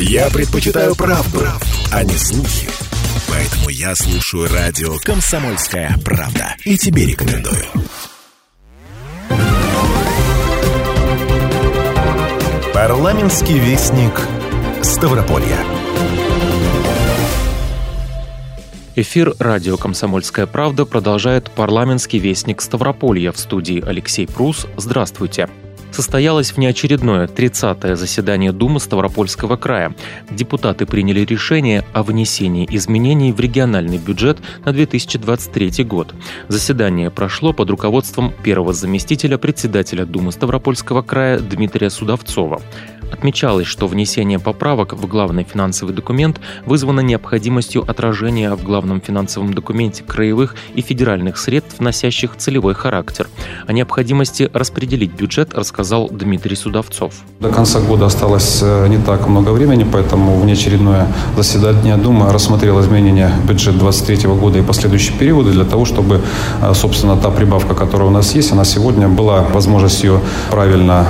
Я предпочитаю правду, а не слухи. Поэтому я слушаю радио «Комсомольская правда». И тебе рекомендую. Парламентский вестник Ставрополья. Эфир радио «Комсомольская правда» продолжает парламентский вестник Ставрополья в студии Алексей Прус. Здравствуйте состоялось внеочередное 30-е заседание Думы Ставропольского края. Депутаты приняли решение о внесении изменений в региональный бюджет на 2023 год. Заседание прошло под руководством первого заместителя председателя Думы Ставропольского края Дмитрия Судовцова. Отмечалось, что внесение поправок в главный финансовый документ вызвано необходимостью отражения в главном финансовом документе краевых и федеральных средств, носящих целевой характер. О необходимости распределить бюджет рассказал Дмитрий Судовцов. До конца года осталось э, не так много времени, поэтому внеочередное заседание Думы рассмотрело изменения бюджета 2023 года и последующие периоды для того, чтобы, э, собственно, та прибавка, которая у нас есть, она сегодня была возможностью правильно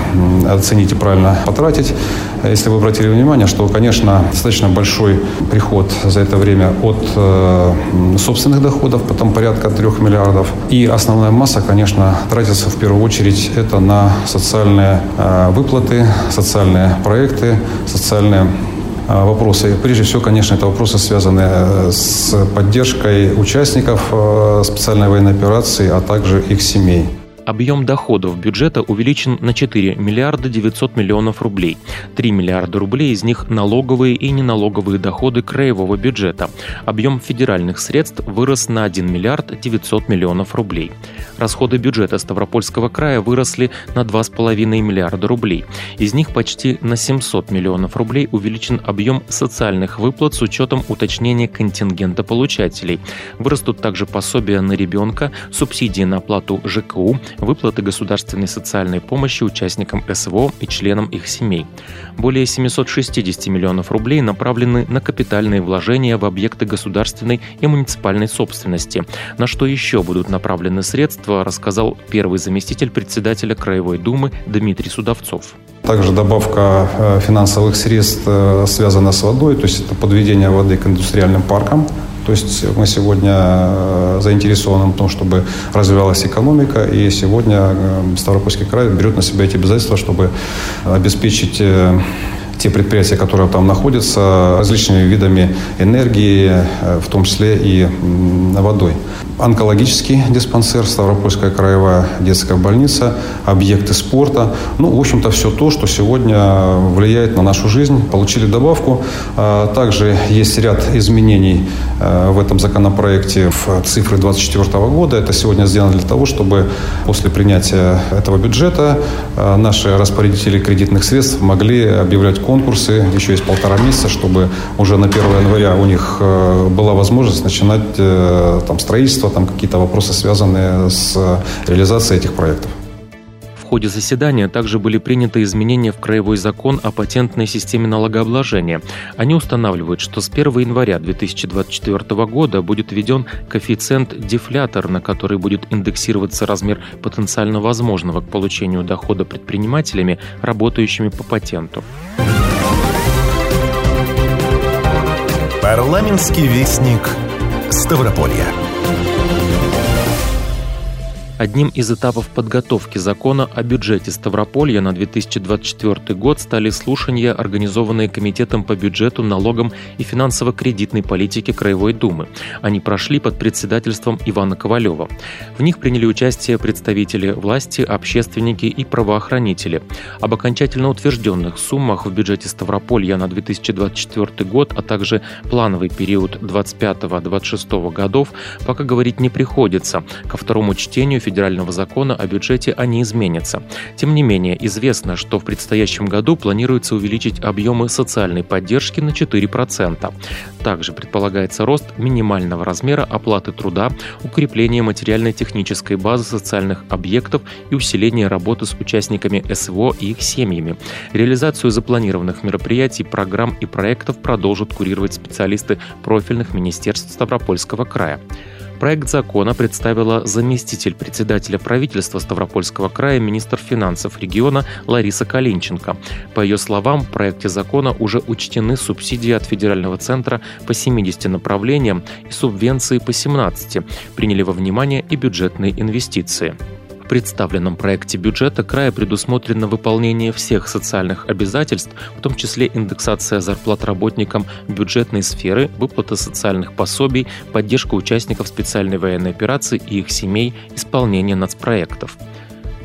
оценить и правильно потратить сказать, если вы обратили внимание, что, конечно, достаточно большой приход за это время от э, собственных доходов, потом порядка 3 миллиардов. И основная масса, конечно, тратится в первую очередь это на социальные э, выплаты, социальные проекты, социальные э, вопросы. Прежде всего, конечно, это вопросы, связанные э, с поддержкой участников э, специальной военной операции, а также их семей. Объем доходов бюджета увеличен на 4 миллиарда 900 миллионов рублей. 3 миллиарда рублей из них налоговые и неналоговые доходы краевого бюджета. Объем федеральных средств вырос на 1 миллиард 900 миллионов рублей. Расходы бюджета Ставропольского края выросли на 2,5 миллиарда рублей. Из них почти на 700 миллионов рублей увеличен объем социальных выплат с учетом уточнения контингента получателей. Вырастут также пособия на ребенка, субсидии на оплату ЖКУ, выплаты государственной социальной помощи участникам СВО и членам их семей. Более 760 миллионов рублей направлены на капитальные вложения в объекты государственной и муниципальной собственности. На что еще будут направлены средства, рассказал первый заместитель председателя Краевой Думы Дмитрий Судовцов. Также добавка э, финансовых средств э, связана с водой, то есть это подведение воды к индустриальным паркам, то есть мы сегодня э, заинтересованы в том, чтобы развивалась экономика, и сегодня э, Ставропольский край берет на себя эти обязательства, чтобы обеспечить э, те предприятия, которые там находятся, различными видами энергии, в том числе и водой онкологический диспансер, Ставропольская краевая детская больница, объекты спорта. Ну, в общем-то, все то, что сегодня влияет на нашу жизнь. Получили добавку. А, также есть ряд изменений а, в этом законопроекте в цифры 2024 года. Это сегодня сделано для того, чтобы после принятия этого бюджета а, наши распорядители кредитных средств могли объявлять конкурсы. Еще есть полтора месяца, чтобы уже на 1 января у них была возможность начинать э, там, строительство там какие-то вопросы, связанные с реализацией этих проектов. В ходе заседания также были приняты изменения в Краевой закон о патентной системе налогообложения. Они устанавливают, что с 1 января 2024 года будет введен коэффициент-дефлятор, на который будет индексироваться размер потенциально возможного к получению дохода предпринимателями, работающими по патенту. Парламентский вестник Ставрополья. Одним из этапов подготовки закона о бюджете Ставрополья на 2024 год стали слушания, организованные Комитетом по бюджету, налогам и финансово-кредитной политике Краевой Думы. Они прошли под председательством Ивана Ковалева. В них приняли участие представители власти, общественники и правоохранители. Об окончательно утвержденных суммах в бюджете Ставрополья на 2024 год, а также плановый период 25-26 годов пока говорить не приходится. Ко второму чтению федерального закона о бюджете они изменятся. Тем не менее, известно, что в предстоящем году планируется увеличить объемы социальной поддержки на 4%. Также предполагается рост минимального размера оплаты труда, укрепление материально-технической базы социальных объектов и усиление работы с участниками СВО и их семьями. Реализацию запланированных мероприятий, программ и проектов продолжат курировать специалисты профильных министерств Ставропольского края. Проект закона представила заместитель председателя правительства Ставропольского края, министр финансов региона Лариса Калинченко. По ее словам, в проекте закона уже учтены субсидии от федерального центра по 70 направлениям и субвенции по 17. Приняли во внимание и бюджетные инвестиции. В представленном проекте бюджета края предусмотрено выполнение всех социальных обязательств, в том числе индексация зарплат работникам бюджетной сферы, выплата социальных пособий, поддержка участников специальной военной операции и их семей, исполнение нацпроектов.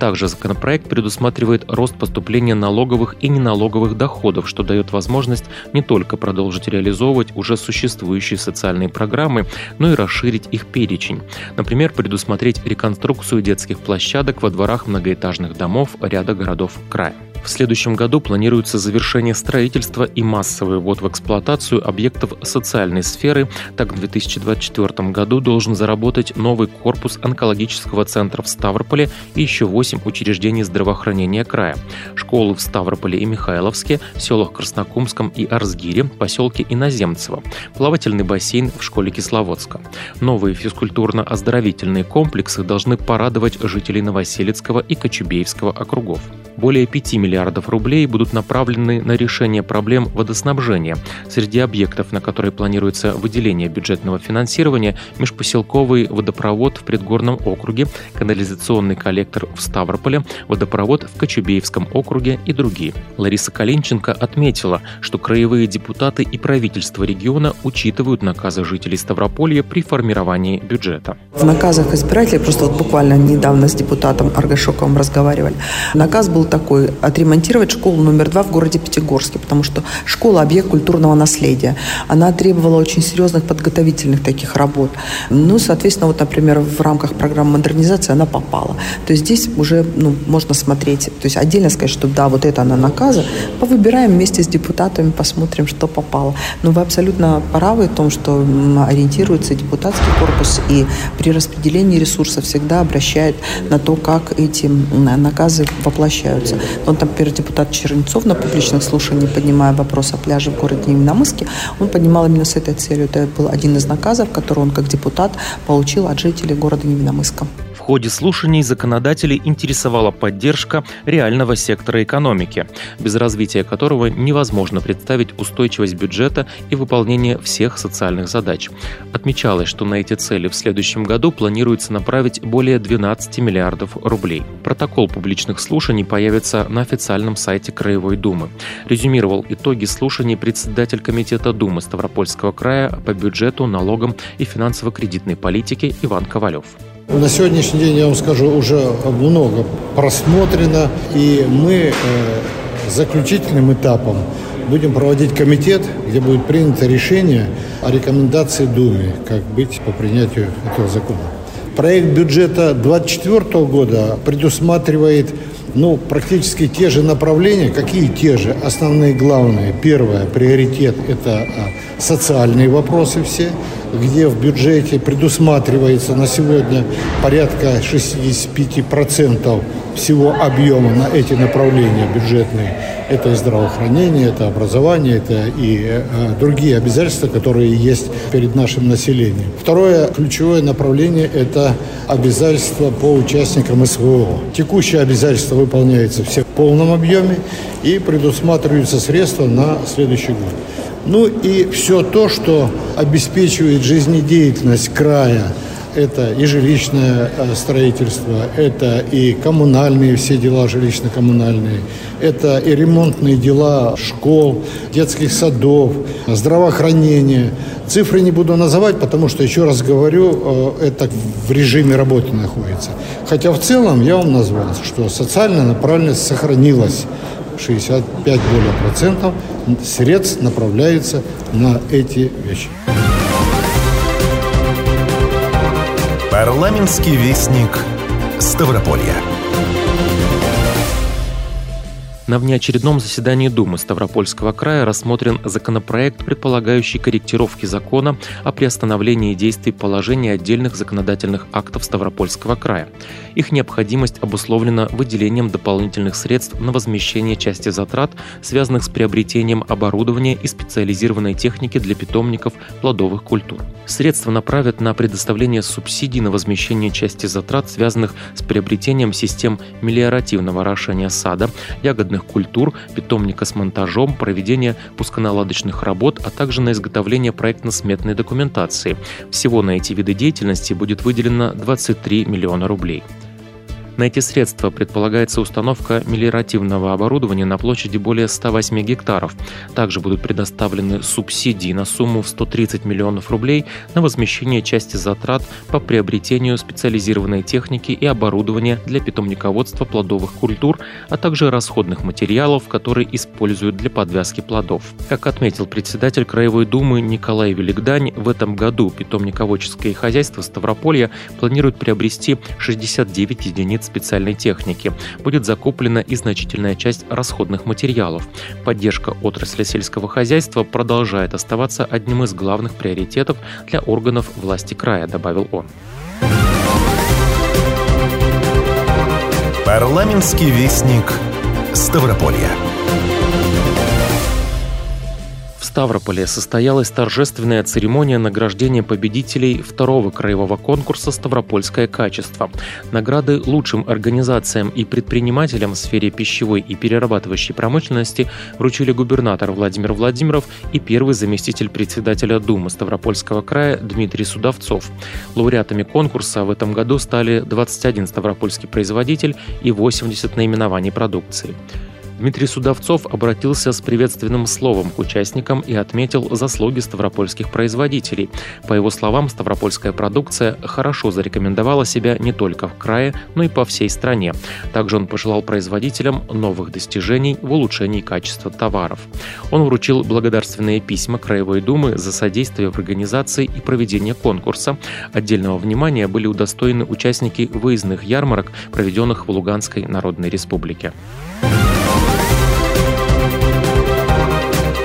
Также законопроект предусматривает рост поступления налоговых и неналоговых доходов, что дает возможность не только продолжить реализовывать уже существующие социальные программы, но и расширить их перечень. Например, предусмотреть реконструкцию детских площадок во дворах многоэтажных домов ряда городов края. В следующем году планируется завершение строительства и массовый ввод в эксплуатацию объектов социальной сферы. Так, в 2024 году должен заработать новый корпус онкологического центра в Ставрополе и еще 8 учреждений здравоохранения края. Школы в Ставрополе и Михайловске, селах Краснокумском и Арзгире, поселке Иноземцево, плавательный бассейн в школе Кисловодска. Новые физкультурно-оздоровительные комплексы должны порадовать жителей Новоселецкого и Кочубеевского округов. Более 5 миллиардов рублей будут направлены на решение проблем водоснабжения. Среди объектов, на которые планируется выделение бюджетного финансирования, межпоселковый водопровод в Предгорном округе, канализационный коллектор в Ставрополе, водопровод в Кочубеевском округе и другие. Лариса Калинченко отметила, что краевые депутаты и правительство региона учитывают наказы жителей Ставрополья при формировании бюджета. В наказах избирателей, просто вот буквально недавно с депутатом Аргашоковым разговаривали, наказ был такой – отремонтировать школу номер два в городе Пятигорске, потому что школа – объект культурного наследия. Она требовала очень серьезных подготовительных таких работ. Ну, соответственно, вот, например, в рамках программы модернизации она попала. То есть здесь уже ну, можно смотреть, то есть отдельно сказать, что да, вот это она наказа, повыбираем вместе с депутатами, посмотрим, что попало. Но вы абсолютно правы в том, что ориентируется депутатский корпус и при распределении ресурсов всегда обращает на то, как эти наказы воплощаются. Он там, например, депутат Чернецов на публичных слушаниях, поднимая вопрос о пляже в городе Невиномыске, он поднимал именно с этой целью. Это был один из наказов, который он как депутат получил от жителей города Невиномыска ходе слушаний законодателей интересовала поддержка реального сектора экономики, без развития которого невозможно представить устойчивость бюджета и выполнение всех социальных задач. Отмечалось, что на эти цели в следующем году планируется направить более 12 миллиардов рублей. Протокол публичных слушаний появится на официальном сайте Краевой Думы. Резюмировал итоги слушаний председатель Комитета Думы Ставропольского края по бюджету, налогам и финансово-кредитной политике Иван Ковалев. На сегодняшний день, я вам скажу, уже много просмотрено, и мы э, заключительным этапом будем проводить комитет, где будет принято решение о рекомендации Думе, как быть по принятию этого закона. Проект бюджета 2024 года предусматривает ну, практически те же направления. Какие те же? Основные, главные. Первое, приоритет – это а, социальные вопросы все, где в бюджете предусматривается на сегодня порядка 65% всего объема на эти направления бюджетные. Это и здравоохранение, это образование, это и э, другие обязательства, которые есть перед нашим населением. Второе ключевое направление – это обязательства по участникам СВО. Текущее обязательство выполняется все в полном объеме и предусматриваются средства на следующий год. Ну и все то, что обеспечивает жизнедеятельность края – это и жилищное э, строительство, это и коммунальные все дела жилищно-коммунальные, это и ремонтные дела школ, детских садов, здравоохранения. Цифры не буду называть, потому что, еще раз говорю, э, это в режиме работы находится. Хотя в целом я вам назвал, что социальная направленность сохранилась. 65 более процентов средств направляется на эти вещи. Парламентский вестник Ставрополья. На внеочередном заседании Думы Ставропольского края рассмотрен законопроект, предполагающий корректировки закона о приостановлении действий положений отдельных законодательных актов Ставропольского края. Их необходимость обусловлена выделением дополнительных средств на возмещение части затрат, связанных с приобретением оборудования и специализированной техники для питомников плодовых культур. Средства направят на предоставление субсидий на возмещение части затрат, связанных с приобретением систем мелиоративного орошения сада, ягодных ягодных культур, питомника с монтажом, проведение пусконаладочных работ, а также на изготовление проектно-сметной документации. Всего на эти виды деятельности будет выделено 23 миллиона рублей. На эти средства предполагается установка мелиоративного оборудования на площади более 108 гектаров. Также будут предоставлены субсидии на сумму в 130 миллионов рублей на возмещение части затрат по приобретению специализированной техники и оборудования для питомниководства плодовых культур, а также расходных материалов, которые используют для подвязки плодов. Как отметил председатель Краевой Думы Николай Великдань, в этом году питомниководческое хозяйство Ставрополья планирует приобрести 69 единиц специальной техники. Будет закуплена и значительная часть расходных материалов. Поддержка отрасли сельского хозяйства продолжает оставаться одним из главных приоритетов для органов власти края, добавил он. Парламентский вестник Ставрополья. Ставрополе состоялась торжественная церемония награждения победителей второго краевого конкурса «Ставропольское качество». Награды лучшим организациям и предпринимателям в сфере пищевой и перерабатывающей промышленности вручили губернатор Владимир Владимиров и первый заместитель председателя Думы Ставропольского края Дмитрий Судовцов. Лауреатами конкурса в этом году стали 21 ставропольский производитель и 80 наименований продукции. Дмитрий Судовцов обратился с приветственным словом к участникам и отметил заслуги ставропольских производителей. По его словам, ставропольская продукция хорошо зарекомендовала себя не только в крае, но и по всей стране. Также он пожелал производителям новых достижений в улучшении качества товаров. Он вручил благодарственные письма Краевой Думы за содействие в организации и проведении конкурса. Отдельного внимания были удостоены участники выездных ярмарок, проведенных в Луганской Народной Республике.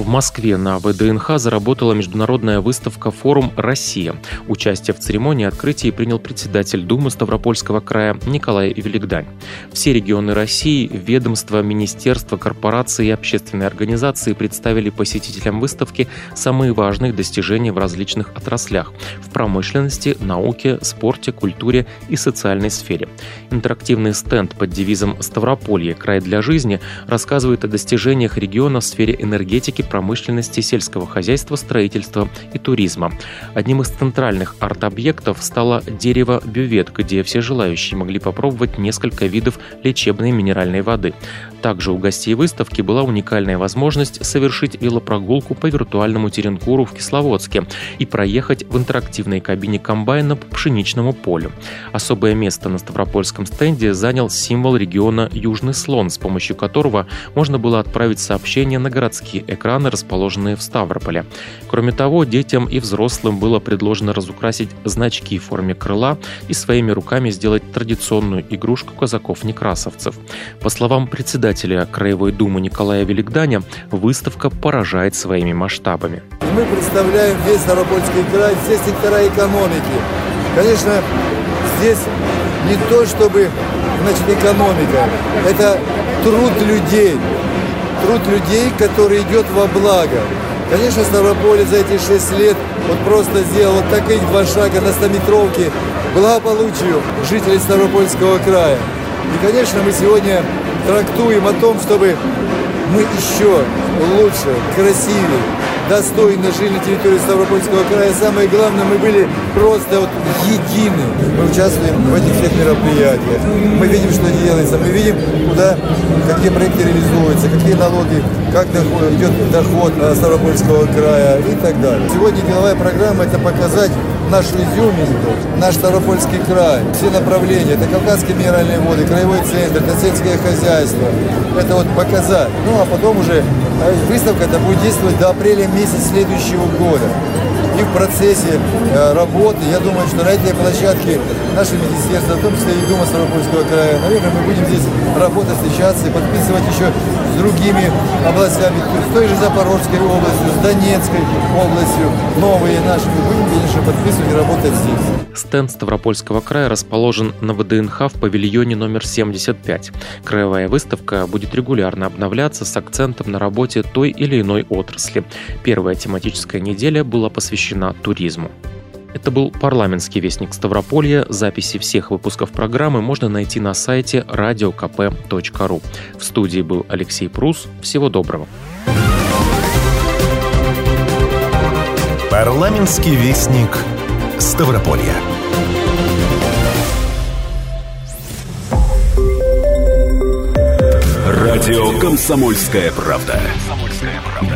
В Москве на ВДНХ заработала международная выставка «Форум Россия». Участие в церемонии открытия принял председатель Думы Ставропольского края Николай Великдань. Все регионы России, ведомства, министерства, корпорации и общественные организации представили посетителям выставки самые важные достижения в различных отраслях – в промышленности, науке, спорте, культуре и социальной сфере. Интерактивный стенд под девизом «Ставрополье. Край для жизни» рассказывает о достижениях региона в сфере энергетики, промышленности, сельского хозяйства, строительства и туризма. Одним из центральных арт-объектов стало дерево-бювет, где все желающие могли попробовать несколько видов лечебной минеральной воды. Также у гостей выставки была уникальная возможность совершить велопрогулку по виртуальному Теренкуру в Кисловодске и проехать в интерактивной кабине комбайна по пшеничному полю. Особое место на Ставропольском стенде занял символ региона Южный Слон, с помощью которого можно было отправить сообщения на городские экраны, расположенные в Ставрополе. Кроме того, детям и взрослым было предложено разукрасить значки в форме крыла и своими руками сделать традиционную игрушку казаков-некрасовцев. По словам председателя председателя Краевой Думы Николая Великданя, выставка поражает своими масштабами. Мы представляем весь Ставропольский край, все сектора экономики. Конечно, здесь не то, чтобы значит, экономика, это труд людей, труд людей, который идет во благо. Конечно, Ставрополь за эти шесть лет вот просто сделал вот таких два шага на 100-метровке благополучию жителей Ставропольского края. И, конечно, мы сегодня трактуем о том, чтобы мы еще лучше, красивее, достойно жили на территории Ставропольского края. Самое главное, мы были просто вот едины. Мы участвуем в этих всех мероприятиях. Мы видим, что делается. Мы видим, куда, какие проекты реализуются, какие налоги, как идет доход Ставропольского края и так далее. Сегодня деловая программа – это показать нашу изюминку, наш Ставропольский край, все направления, это Кавказские минеральные воды, краевой центр, это сельское хозяйство, это вот показать. Ну а потом уже а выставка это будет действовать до апреля месяца следующего года. И в процессе э, работы, я думаю, что на этой площадке наше министерство, в том числе и Дума Ставропольского края. Наверное, мы будем здесь работать, встречаться и подписывать еще с другими областями, с той же Запорожской областью, с Донецкой областью, новые наши. Мы будем, конечно, подписывать и работать здесь. Стенд Ставропольского края расположен на ВДНХ в павильоне номер 75. Краевая выставка будет регулярно обновляться с акцентом на работе той или иной отрасли. Первая тематическая неделя была посвящена туризму. Это был парламентский вестник Ставрополья. Записи всех выпусков программы можно найти на сайте radiokp.ru. В студии был Алексей Прус. Всего доброго. Парламентский вестник Ставрополья. Радио «Комсомольская правда».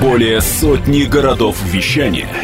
Более сотни городов вещания –